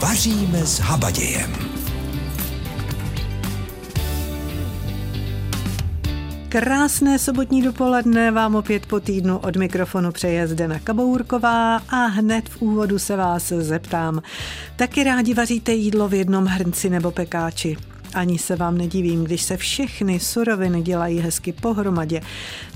Vaříme s habadějem. Krásné sobotní dopoledne vám opět po týdnu od mikrofonu přeje Zdena Kabourková a hned v úvodu se vás zeptám. Taky rádi vaříte jídlo v jednom hrnci nebo pekáči? Ani se vám nedivím, když se všechny suroviny dělají hezky pohromadě,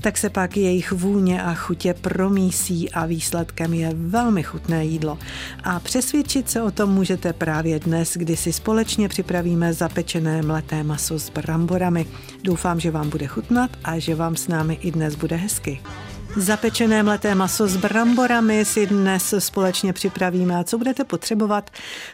tak se pak jejich vůně a chutě promísí a výsledkem je velmi chutné jídlo. A přesvědčit se o tom můžete právě dnes, kdy si společně připravíme zapečené mleté maso s bramborami. Doufám, že vám bude chutnat a že vám s námi i dnes bude hezky. Zapečené mleté maso s bramborami si dnes společně připravíme. A co budete potřebovat?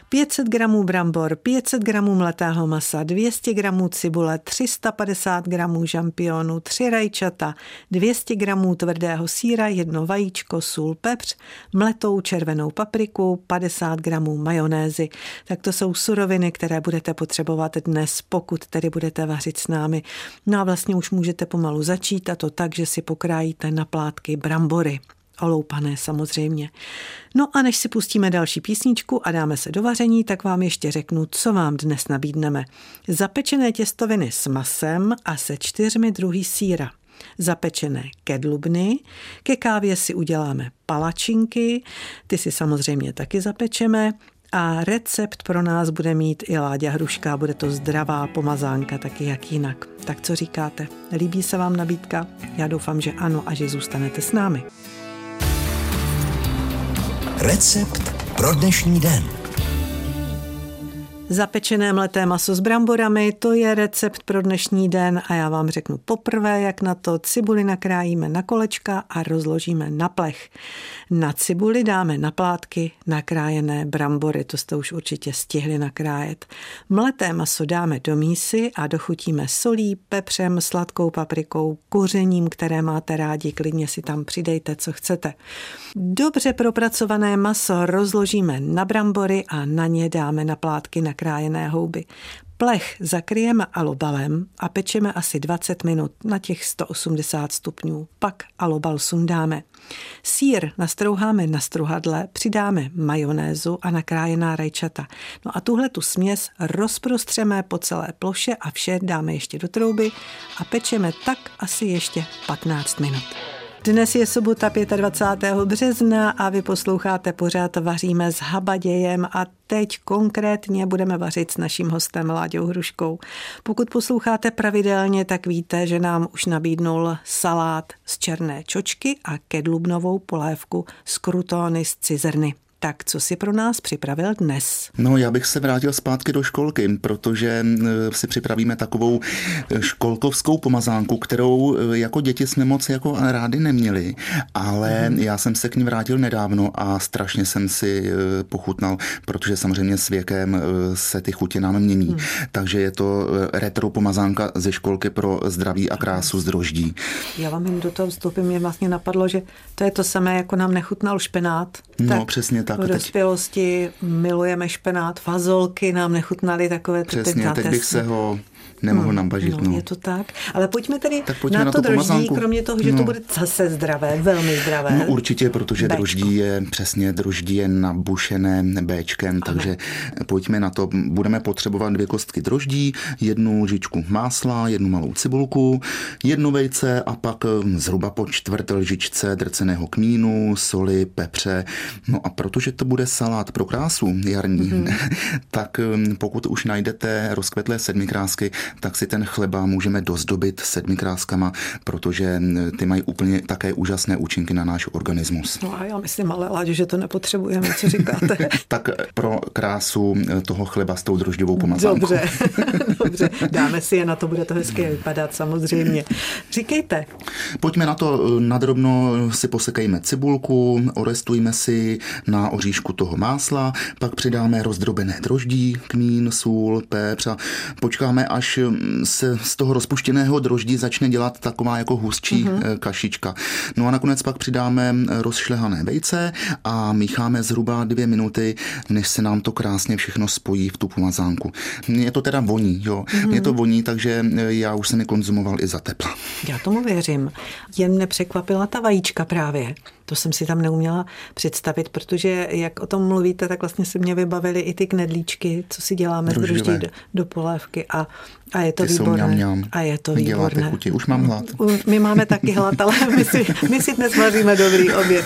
500 gramů brambor, 500 gramů mletého masa, 200 gramů cibule, 350 gramů žampionu, 3 rajčata, 200 gramů tvrdého síra, jedno vajíčko, sůl, pepř, mletou červenou papriku, 50 gramů majonézy. Tak to jsou suroviny, které budete potřebovat dnes, pokud tedy budete vařit s námi. No a vlastně už můžete pomalu začít a to tak, že si pokrájíte na plán oplátky, brambory. Oloupané samozřejmě. No a než si pustíme další písničku a dáme se do vaření, tak vám ještě řeknu, co vám dnes nabídneme. Zapečené těstoviny s masem a se čtyřmi druhy síra zapečené kedlubny, ke kávě si uděláme palačinky, ty si samozřejmě taky zapečeme a recept pro nás bude mít i Láďa Hruška, bude to zdravá pomazánka, taky jak jinak. Tak co říkáte? Líbí se vám nabídka? Já doufám, že ano a že zůstanete s námi. Recept pro dnešní den. Zapečené mleté maso s bramborami, to je recept pro dnešní den a já vám řeknu poprvé, jak na to cibuli nakrájíme na kolečka a rozložíme na plech. Na cibuli dáme na plátky nakrájené brambory, to jste už určitě stihli nakrájet. Mleté maso dáme do mísy a dochutíme solí, pepřem, sladkou paprikou, kořením, které máte rádi, klidně si tam přidejte, co chcete. Dobře propracované maso rozložíme na brambory a na ně dáme na plátky nakrájené houby. Plech zakryjeme alobalem a pečeme asi 20 minut na těch 180 stupňů. Pak alobal sundáme. Sýr nastrouháme na struhadle, přidáme majonézu a nakrájená rajčata. No a tuhle tu směs rozprostřeme po celé ploše a vše dáme ještě do trouby a pečeme tak asi ještě 15 minut. Dnes je sobota 25. března a vy posloucháte pořád Vaříme s habadějem a teď konkrétně budeme vařit s naším hostem Láďou Hruškou. Pokud posloucháte pravidelně, tak víte, že nám už nabídnul salát z černé čočky a kedlubnovou polévku z krutony z cizrny. Tak co si pro nás připravil dnes? No, já bych se vrátil zpátky do školky, protože si připravíme takovou e, školkovskou pomazánku, kterou e, jako děti jsme moc jako rádi neměli, ale mm. já jsem se k ní vrátil nedávno a strašně jsem si pochutnal, protože samozřejmě s věkem se ty chutě nám mění. Mm. Takže je to retro pomazánka ze školky pro zdraví a krásu z droždí. Já vám jen do toho vstupím, mě vlastně napadlo, že to je to samé, jako nám nechutnal špenát. No, tak přesně tak. V dospělosti milujeme špenát, fazolky nám nechutnaly takové. Přesně, teď bych se ho nemohl hmm, nabažit. No, no. Je to tak. Ale pojďme tedy tak pojďme na, na to, droždí, kromě toho, že no. to bude zase zdravé, velmi zdravé. No určitě, protože Béčko. droždí je přesně droždí je nabušené Bčkem, takže pojďme na to. Budeme potřebovat dvě kostky droždí, jednu lžičku másla, jednu malou cibulku, jedno vejce a pak hm, zhruba po čtvrt lžičce drceného kmínu, soli, pepře. No a protože to bude salát pro krásu jarní, mm-hmm. tak hm, pokud už najdete rozkvetlé sedmikrásky, tak si ten chleba můžeme dozdobit sedmi kráskama, protože ty mají úplně také úžasné účinky na náš organismus. No a já myslím, ale Láďo, že to nepotřebujeme, co říkáte. tak pro krásu toho chleba s tou drožďovou pomazánkou. Dobře, dobře, dáme si je, na to bude to hezky vypadat samozřejmě. Říkejte. Pojďme na to, nadrobno si posekejme cibulku, orestujme si na oříšku toho másla, pak přidáme rozdrobené droždí, kmín, sůl, pepř a počkáme, až se z toho rozpuštěného droždí začne dělat taková jako hustší mm-hmm. kašička. No a nakonec pak přidáme rozšlehané vejce a mícháme zhruba dvě minuty, než se nám to krásně všechno spojí v tu pomazánku. Je to teda voní, jo. Mm-hmm. Je to voní, takže eh, já už jsem je konzumoval i za tepla. Já tomu věřím. Jen nepřekvapila ta vajíčka právě To jsem si tam neuměla představit, protože jak o tom mluvíte, tak vlastně se mě vybavily i ty knedlíčky, co si děláme z druždí do, do polévky a, a je to ty výborné. Jsou mňam, A je to výborné. Chuti. Už mám hlad. My máme taky hlad, ale my si, my si dnes vaříme dobrý oběd.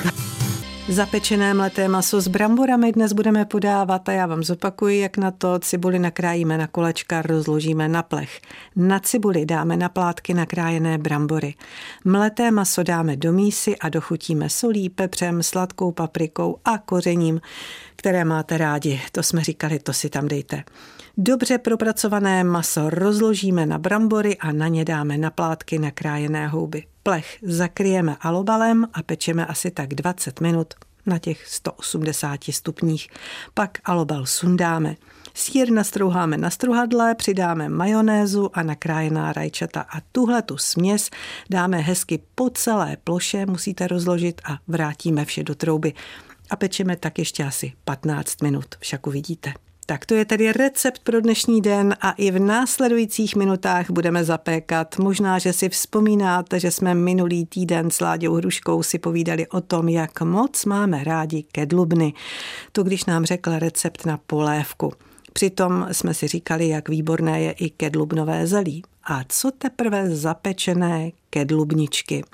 Zapečené mleté maso s bramborami dnes budeme podávat a já vám zopakuji, jak na to cibuli nakrájíme na kolečka, rozložíme na plech. Na cibuli dáme na plátky nakrájené brambory. Mleté maso dáme do mísy a dochutíme solí, pepřem, sladkou paprikou a kořením, které máte rádi. To jsme říkali, to si tam dejte. Dobře propracované maso rozložíme na brambory a na ně dáme na plátky nakrájené houby. Plech zakryjeme alobalem a pečeme asi tak 20 minut na těch 180 stupních. Pak alobal sundáme. Sýr nastrouháme na struhadle, přidáme majonézu a nakrájená rajčata a tuhle tu směs dáme hezky po celé ploše, musíte rozložit a vrátíme vše do trouby. A pečeme tak ještě asi 15 minut, však uvidíte. Tak to je tedy recept pro dnešní den a i v následujících minutách budeme zapékat. Možná, že si vzpomínáte, že jsme minulý týden s Láďou Hruškou si povídali o tom, jak moc máme rádi kedlubny. To když nám řekl recept na polévku. Přitom jsme si říkali, jak výborné je i kedlubnové zelí. A co teprve zapečené kedlubničky?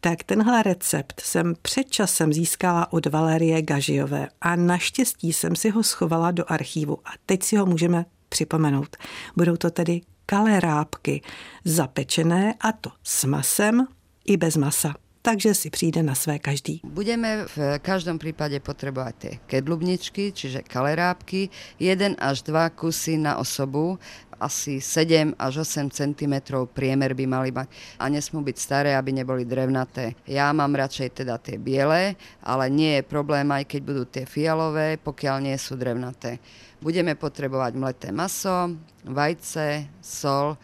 Tak tenhle recept jsem před časem získala od Valerie Gažiové a naštěstí jsem si ho schovala do archívu a teď si ho můžeme připomenout. Budou to tedy kalerápky zapečené a to s masem i bez masa takže si přijde na své každý. Budeme v každom prípade potrebovať tie kedlubničky, čiže kalerábky, 1 až 2 kusy na osobu, asi 7 až 8 cm priemer by mali mať a nesmú byť staré, aby neboli drevnaté. Ja mám radšej teda tie biele, ale nie je problém aj keď budú tie fialové, pokiaľ nie sú drevnaté. Budeme potrebovať mleté maso, vajce, sol,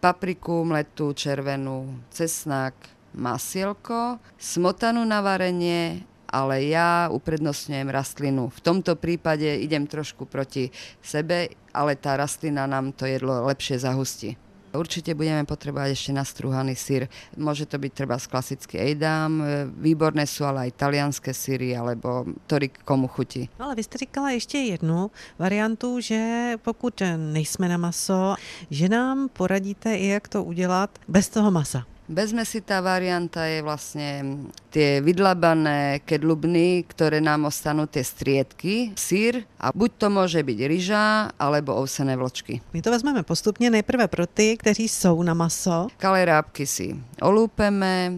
papriku mletú, červenú, cesnak, masielko, smotanu na varenie, ale ja uprednostňujem rastlinu. V tomto prípade idem trošku proti sebe, ale tá rastlina nám to jedlo lepšie zahustí. Určite budeme potrebovať ešte nastruhaný sír. Môže to byť treba z klasický ejdam, výborné sú ale aj talianské síry, alebo ktorý komu chutí. No ale vy jste říkala ještě jednu variantu, že pokud nejsme na maso, že nám poradíte i jak to udělat bez toho masa. Bezmesitá varianta je vlastne tie vydlabané kedlubny, ktoré nám ostanú tie striedky, sír a buď to môže byť ryža alebo ovsené vločky. My to vezmeme postupně nejprve pro ty, kteří jsou na maso. Kalerábky si olúpeme,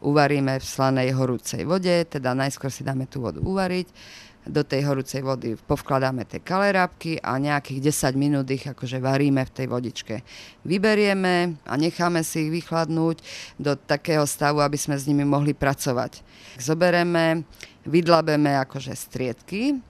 uvaríme v slanej horúcej vode, teda najskôr si dáme tú vodu uvariť, do tej horúcej vody. Povkladáme tie kalerábky a nejakých 10 minút ich akože varíme v tej vodičke. Vyberieme a necháme si ich vychladnúť do takého stavu, aby sme s nimi mohli pracovať. Zobereme, vydlabeme akože striedky,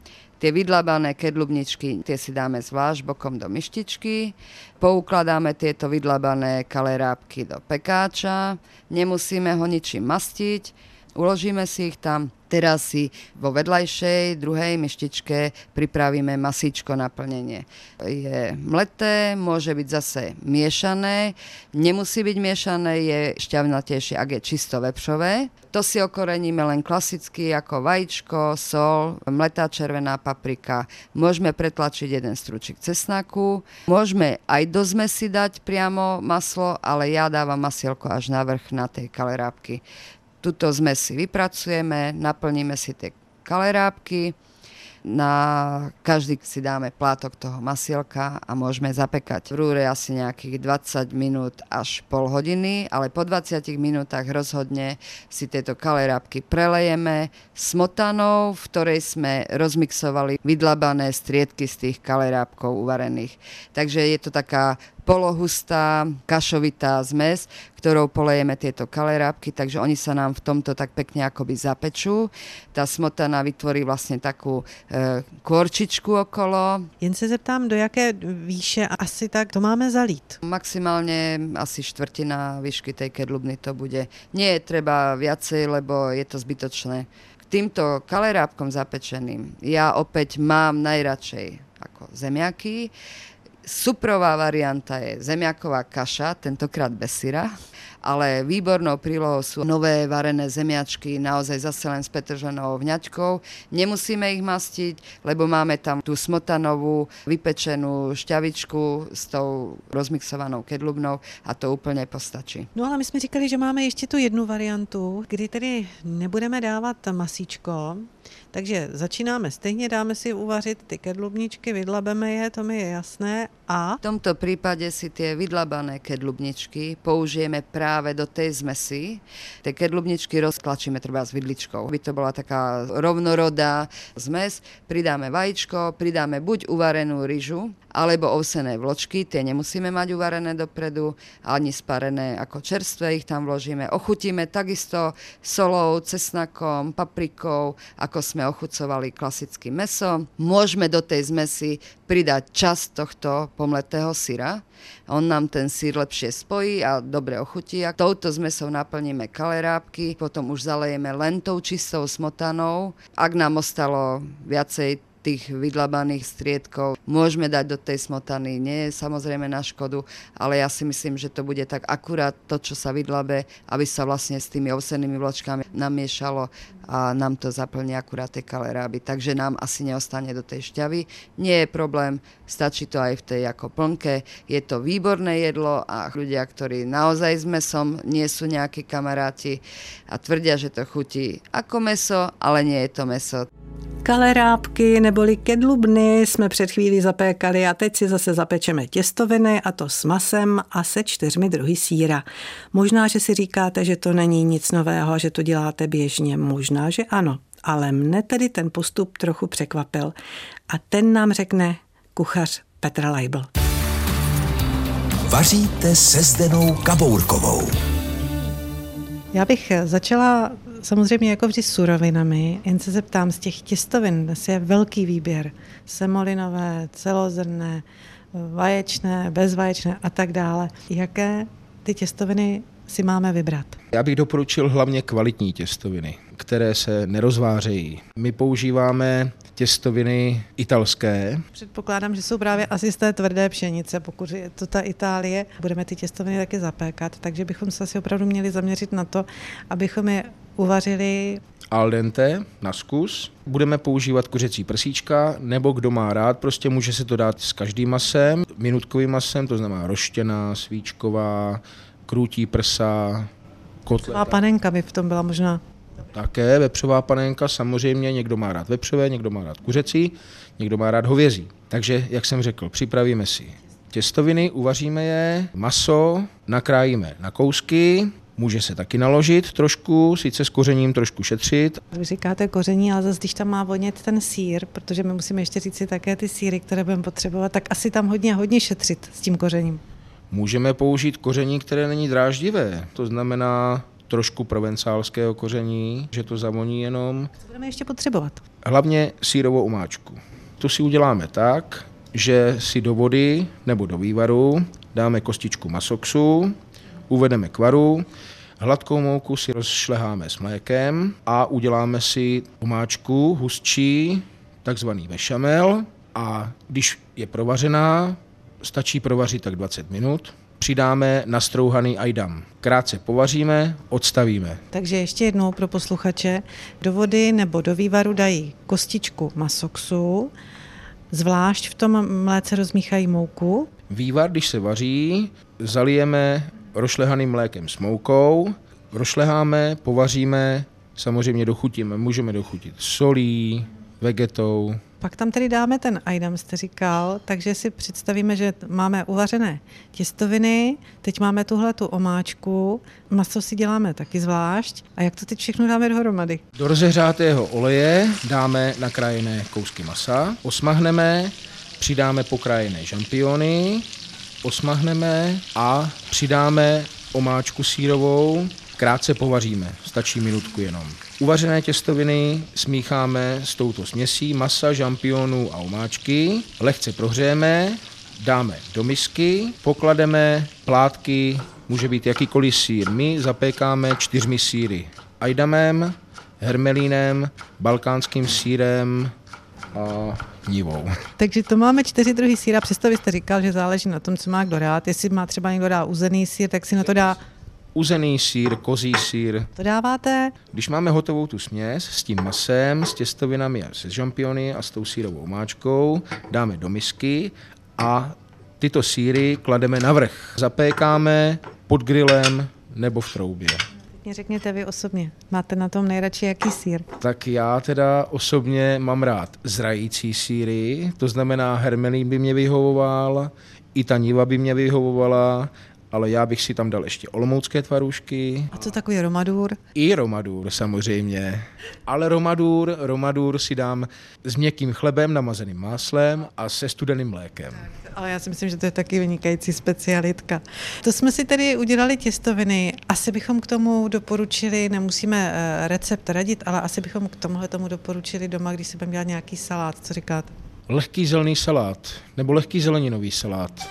Tie vydlabané kedlubničky, tie si dáme zvlášť bokom do myštičky, poukladáme tieto vydlabané kalerábky do pekáča, nemusíme ho ničím mastiť, uložíme si ich tam, Teraz si vo vedľajšej druhej myštičke pripravíme masíčko na plnenie. Je mleté, môže byť zase miešané, nemusí byť miešané, je šťavnatejšie, ak je čisto vepšové. To si okoreníme len klasicky ako vajíčko, sol, mletá červená paprika. Môžeme pretlačiť jeden stručik cesnaku. Môžeme aj do zmesi dať priamo maslo, ale ja dávam masielko až na vrch na tej kalerábky. Tuto zmes si vypracujeme, naplníme si tie kalerábky, na každý si dáme plátok toho masielka a môžeme zapekať v rúre asi nejakých 20 minút až pol hodiny, ale po 20 minútach rozhodne si tieto kalerábky prelejeme smotanou, v ktorej sme rozmixovali vydlabané striedky z tých kalerábkov uvarených. Takže je to taká polohustá, kašovitá zmes, ktorou polejeme tieto kalerábky, takže oni sa nám v tomto tak pekne akoby zapečú. Tá smotana vytvorí vlastne takú e, kôrčičku okolo. Jen se zeptám, do jaké výše asi tak to máme zalít? Maximálne asi štvrtina výšky tej kedlubny to bude. Nie je treba viacej, lebo je to zbytočné. K týmto kalerábkom zapečeným ja opäť mám najradšej ako zemiaky Suprová varianta je zemiaková kaša, tentokrát bez syra ale výbornou prílohou sú nové varené zemiačky, naozaj zase len s petržlenou vňaťkou. Nemusíme ich mastiť, lebo máme tam tú smotanovú vypečenú šťavičku s tou rozmixovanou kedlubnou a to úplně postačí. No ale my jsme říkali, že máme ještě tu jednu variantu, kdy tedy nebudeme dávat masíčko, takže začínáme stejně, dáme si uvařit ty kedlubničky, vydlabeme je, to mi je jasné. A? V tomto případě si ty vydlabané kedlubničky použijeme právě do té zmesi. Ty kedlubničky rozklačíme třeba s vidličkou, aby to byla taká rovnorodá zmes. Přidáme vajíčko, přidáme buď uvarenou ryžu, alebo ovsené vločky, tie nemusíme mať uvarené dopredu, ani sparené ako čerstvé ich tam vložíme. Ochutíme takisto solou, cesnakom, paprikou, ako sme ochucovali klasicky meso. Môžeme do tej zmesi pridať čas tohto pomletého syra. On nám ten sír lepšie spojí a dobre ochutí. A touto zmesou naplníme kalerábky, potom už zalejeme len tou čistou smotanou. Ak nám ostalo viacej tých vydlabaných striedkov môžeme dať do tej smotany. Nie je samozrejme na škodu, ale ja si myslím, že to bude tak akurát to, čo sa vydlabe, aby sa vlastne s tými ovsenými vločkami namiešalo a nám to zaplní akurát tie kaleráby. Takže nám asi neostane do tej šťavy. Nie je problém, stačí to aj v tej ako plnke. Je to výborné jedlo a ľudia, ktorí naozaj s mesom nie sú nejakí kamaráti a tvrdia, že to chutí ako meso, ale nie je to meso. Kalerábky neboli kedlubny jsme před chvílí zapékali a teď si zase zapečeme těstoviny a to s masem a se čtyřmi druhy síra. Možná, že si říkáte, že to není nic nového, že to děláte běžně. Možná, že ano, ale mne tedy ten postup trochu překvapil. A ten nám řekne kuchař Petra Leibl. Vaříte se Zdenou Kabourkovou. Já bych začala samozřejmě jako vždy surovinami, jen se zeptám, z těch těstovin dnes je velký výběr. Semolinové, celozrné, vaječné, bezvaječné a tak dále. Jaké ty těstoviny si máme vybrat? Já bych doporučil hlavně kvalitní těstoviny, které se nerozvářejí. My používáme těstoviny italské. Předpokládám, že jsou právě asi z té tvrdé pšenice, pokud je to ta Itálie. Budeme ty těstoviny taky zapékat, takže bychom se asi opravdu měli zaměřit na to, abychom je uvařili al dente na zkus. Budeme používat kuřecí prsíčka, nebo kdo má rád, prostě může se to dát s každým masem, minutkovým masem, to znamená roštěná, svíčková, krůtí prsa, kotleta. A panenka by v tom byla možná. Také vepřová panenka, samozřejmě někdo má rád vepřové, někdo má rád kuřecí, někdo má rád hovězí. Takže, jak jsem řekl, připravíme si těstoviny, uvaříme je, maso nakrájíme na kousky, Může se taky naložit trošku, sice s kořením trošku šetřit. Vy říkáte koření, ale zase když tam má vonět ten sír, protože my musíme ještě říct si také ty síry, které budeme potřebovat, tak asi tam hodně, hodně šetřit s tím kořením. Můžeme použít koření, které není dráždivé, to znamená trošku provencálského koření, že to zavoní jenom. Co budeme ještě potřebovat? Hlavně sírovou omáčku. To si uděláme tak, že si do vody nebo do vývaru dáme kostičku masoksu, uvedeme k varu, hladkou mouku si rozšleháme s mlékem a uděláme si omáčku hustší, takzvaný bešamel a když je provařená, stačí provařit tak 20 minut, přidáme nastrouhaný ajdam. Krátce povaříme, odstavíme. Takže ještě jednou pro posluchače, do vody nebo do vývaru dají kostičku masoksu, zvlášť v tom mléce rozmíchají mouku. Vývar, když se vaří, zalijeme rošlehaným mlékem s moukou, rošleháme, povaříme, samozřejmě dochutíme, můžeme dochutit solí, vegetou. Pak tam tedy dáme ten ajdam, jste říkal, takže si představíme, že máme uvařené těstoviny, teď máme tuhle tu omáčku, maso si děláme taky zvlášť. A jak to teď všechno dáme dohromady? Do rozehřátého oleje dáme nakrájené kousky masa, osmahneme, přidáme pokrájené žampiony, osmahneme a přidáme omáčku sírovou, krátce povaříme, stačí minutku jenom. Uvařené těstoviny smícháme s touto směsí masa, žampionů a omáčky, lehce prohřejeme, dáme do misky, poklademe plátky, může být jakýkoliv sír. My zapékáme čtyřmi síry. Ajdamem, hermelínem, balkánským sírem, a nivou. Takže to máme čtyři druhy síra, přesto vy jste říkal, že záleží na tom, co má kdo rád. Jestli má třeba někdo dá uzený sír, tak si na to dá Uzený sír, kozí sír. to dáváte. Když máme hotovou tu směs s tím masem, s těstovinami a se žampiony a s tou sírovou máčkou, dáme do misky a tyto síry klademe na vrch. Zapékáme pod grillem nebo v troubě. Mě řekněte vy osobně, máte na tom nejradši jaký sír? Tak já teda osobně mám rád zrající síry, to znamená hermelín by mě vyhovoval, i ta niva by mě vyhovovala, ale já bych si tam dal ještě olomoucké tvarůžky, A co takový romadur? i romadur samozřejmě. Ale romadur, romadur si dám s měkkým chlebem, namazeným máslem a se studeným mlékem. Ale já si myslím, že to je taky vynikající specialitka. To jsme si tedy udělali těstoviny. Asi bychom k tomu doporučili, nemusíme eh, recept radit, ale asi bychom k tomuhle tomu doporučili doma, když si budeme dělat nějaký salát. Co říkáte? Lehký zelený salát nebo lehký zeleninový salát.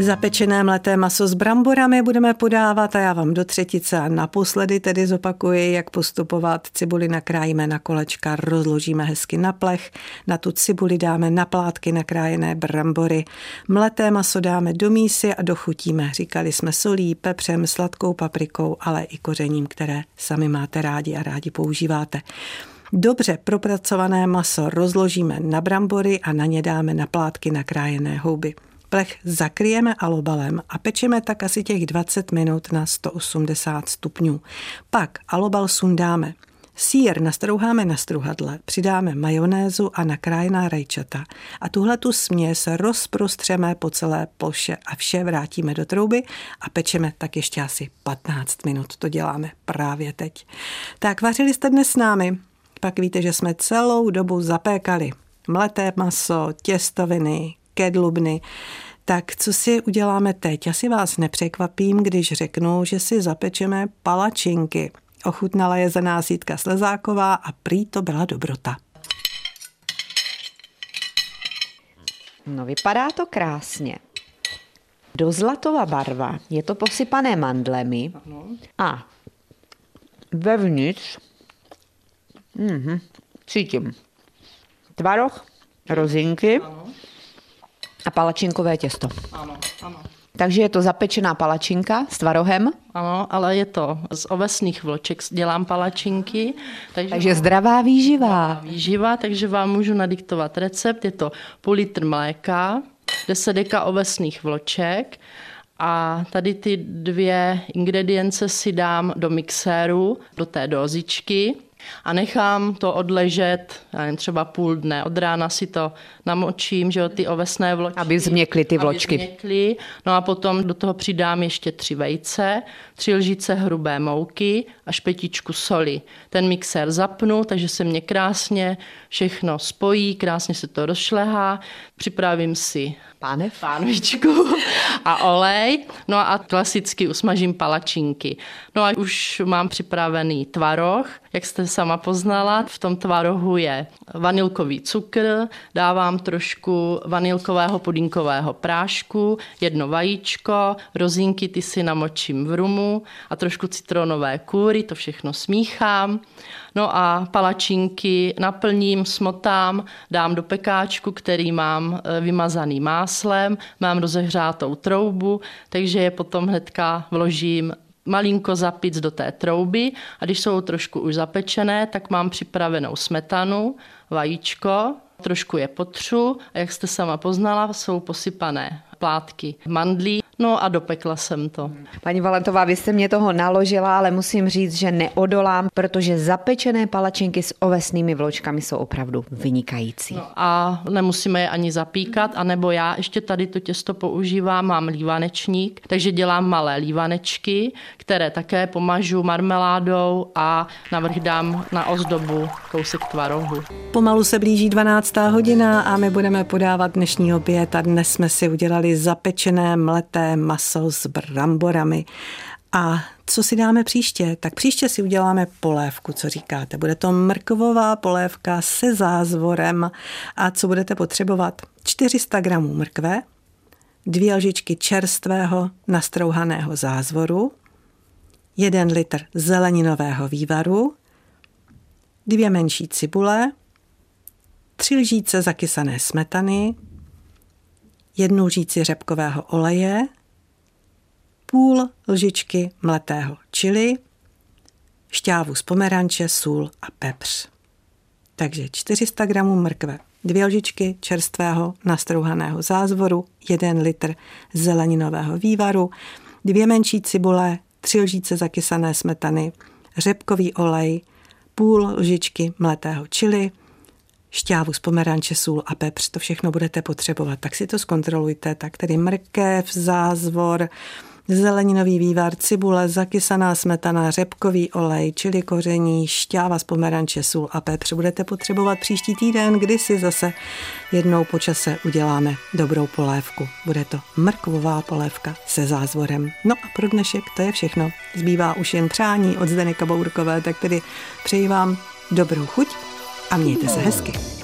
Zapečené mleté maso s bramborami budeme podávat a já vám do třetice a naposledy tedy zopakuji, jak postupovat. Cibuli nakrájíme na kolečka, rozložíme hezky na plech, na tu cibuli dáme na plátky nakrájené brambory. Mleté maso dáme do mísy a dochutíme. Říkali jsme solí, pepřem, sladkou paprikou, ale i kořením, které sami máte rádi a rádi používáte. Dobře propracované maso rozložíme na brambory a na ně dáme na plátky nakrájené houby. Plech zakryjeme alobalem a pečeme tak asi těch 20 minut na 180 stupňů. Pak alobal sundáme. Sýr nastrouháme na struhadle, přidáme majonézu a nakrájená rajčata a tuhle tu směs rozprostřeme po celé ploše a vše vrátíme do trouby a pečeme tak ještě asi 15 minut. To děláme právě teď. Tak vařili jste dnes s námi, pak víte, že jsme celou dobu zapékali. Mleté maso, těstoviny, kedlubny. Tak co si uděláme teď? Asi vás nepřekvapím, když řeknu, že si zapečeme palačinky. Ochutnala je za nás Jitka Slezáková a prý to byla dobrota. No vypadá to krásně. Do zlatova barva, je to posypané mandlemi a vevnitř mhm, cítím tvaroh, rozinky a palačinkové těsto. Ano, ano. Takže je to zapečená palačinka s tvarohem, Ano, ale je to z ovesných vloček, dělám palačinky. Takže, takže zdravá výživa. výživa, takže vám můžu nadiktovat recept. Je to půl litr mléka, 10 deka ovesných vloček a tady ty dvě ingredience si dám do mixéru, do té dozičky a nechám to odležet, já nevím, třeba půl dne. Od rána si to namočím, že jo, ty ovesné vločky. Aby změkly ty vločky. Aby změkly. No a potom do toho přidám ještě tři vejce, tři lžice hrubé mouky a špetičku soli. Ten mixér zapnu, takže se mě krásně všechno spojí, krásně se to rozšlehá. Připravím si Pánev? pánvičku a olej. No a klasicky usmažím palačinky. No a už mám připravený tvaroh, jak jste sama poznala. V tom tvarohu je vanilkový cukr, dávám trošku vanilkového pudinkového prášku, jedno vajíčko, rozínky ty si namočím v rumu a trošku citronové kůry, to všechno smíchám. No a palačinky naplním, smotám, dám do pekáčku, který mám eh, vymazaný máslem, mám rozehřátou troubu, takže je potom hnedka vložím malinko zapic do té trouby a když jsou trošku už zapečené, tak mám připravenou smetanu, vajíčko, trošku je potřu a jak jste sama poznala, jsou posypané plátky mandlí, no a dopekla jsem to. Paní Valentová, vy jste mě toho naložila, ale musím říct, že neodolám, protože zapečené palačinky s ovesnými vločkami jsou opravdu vynikající. No a nemusíme je ani zapíkat, anebo já ještě tady to těsto používám, mám lívanečník, takže dělám malé lívanečky, které také pomažu marmeládou a navrch dám na ozdobu kousek tvarohu. Pomalu se blíží 12. hodina a my budeme podávat dnešní oběd a dnes jsme si udělali zapečené mleté maso s bramborami. A co si dáme příště? Tak příště si uděláme polévku, co říkáte. Bude to mrkvová polévka se zázvorem. A co budete potřebovat? 400 gramů mrkve, dvě lžičky čerstvého nastrouhaného zázvoru, jeden litr zeleninového vývaru, dvě menší cibule, tři lžíce zakysané smetany, jednu lžíci řepkového oleje, půl lžičky mletého čili, šťávu z pomeranče, sůl a pepř. Takže 400 gramů mrkve, dvě lžičky čerstvého nastrouhaného zázvoru, 1 litr zeleninového vývaru, dvě menší cibule, tři lžíce zakysané smetany, řepkový olej, půl lžičky mletého čili, šťávu z pomeranče, sůl a pepř. To všechno budete potřebovat, tak si to zkontrolujte. Tak tedy mrkev, zázvor, zeleninový vývar, cibule, zakysaná smetana, řepkový olej, čili koření, šťáva z pomeranče, sůl a pepř. Budete potřebovat příští týden, kdy si zase jednou po čase uděláme dobrou polévku. Bude to mrkvová polévka se zázvorem. No a pro dnešek to je všechno. Zbývá už jen přání od Zdeny Kabourkové, tak tedy přeji vám dobrou chuť a mějte se hezky.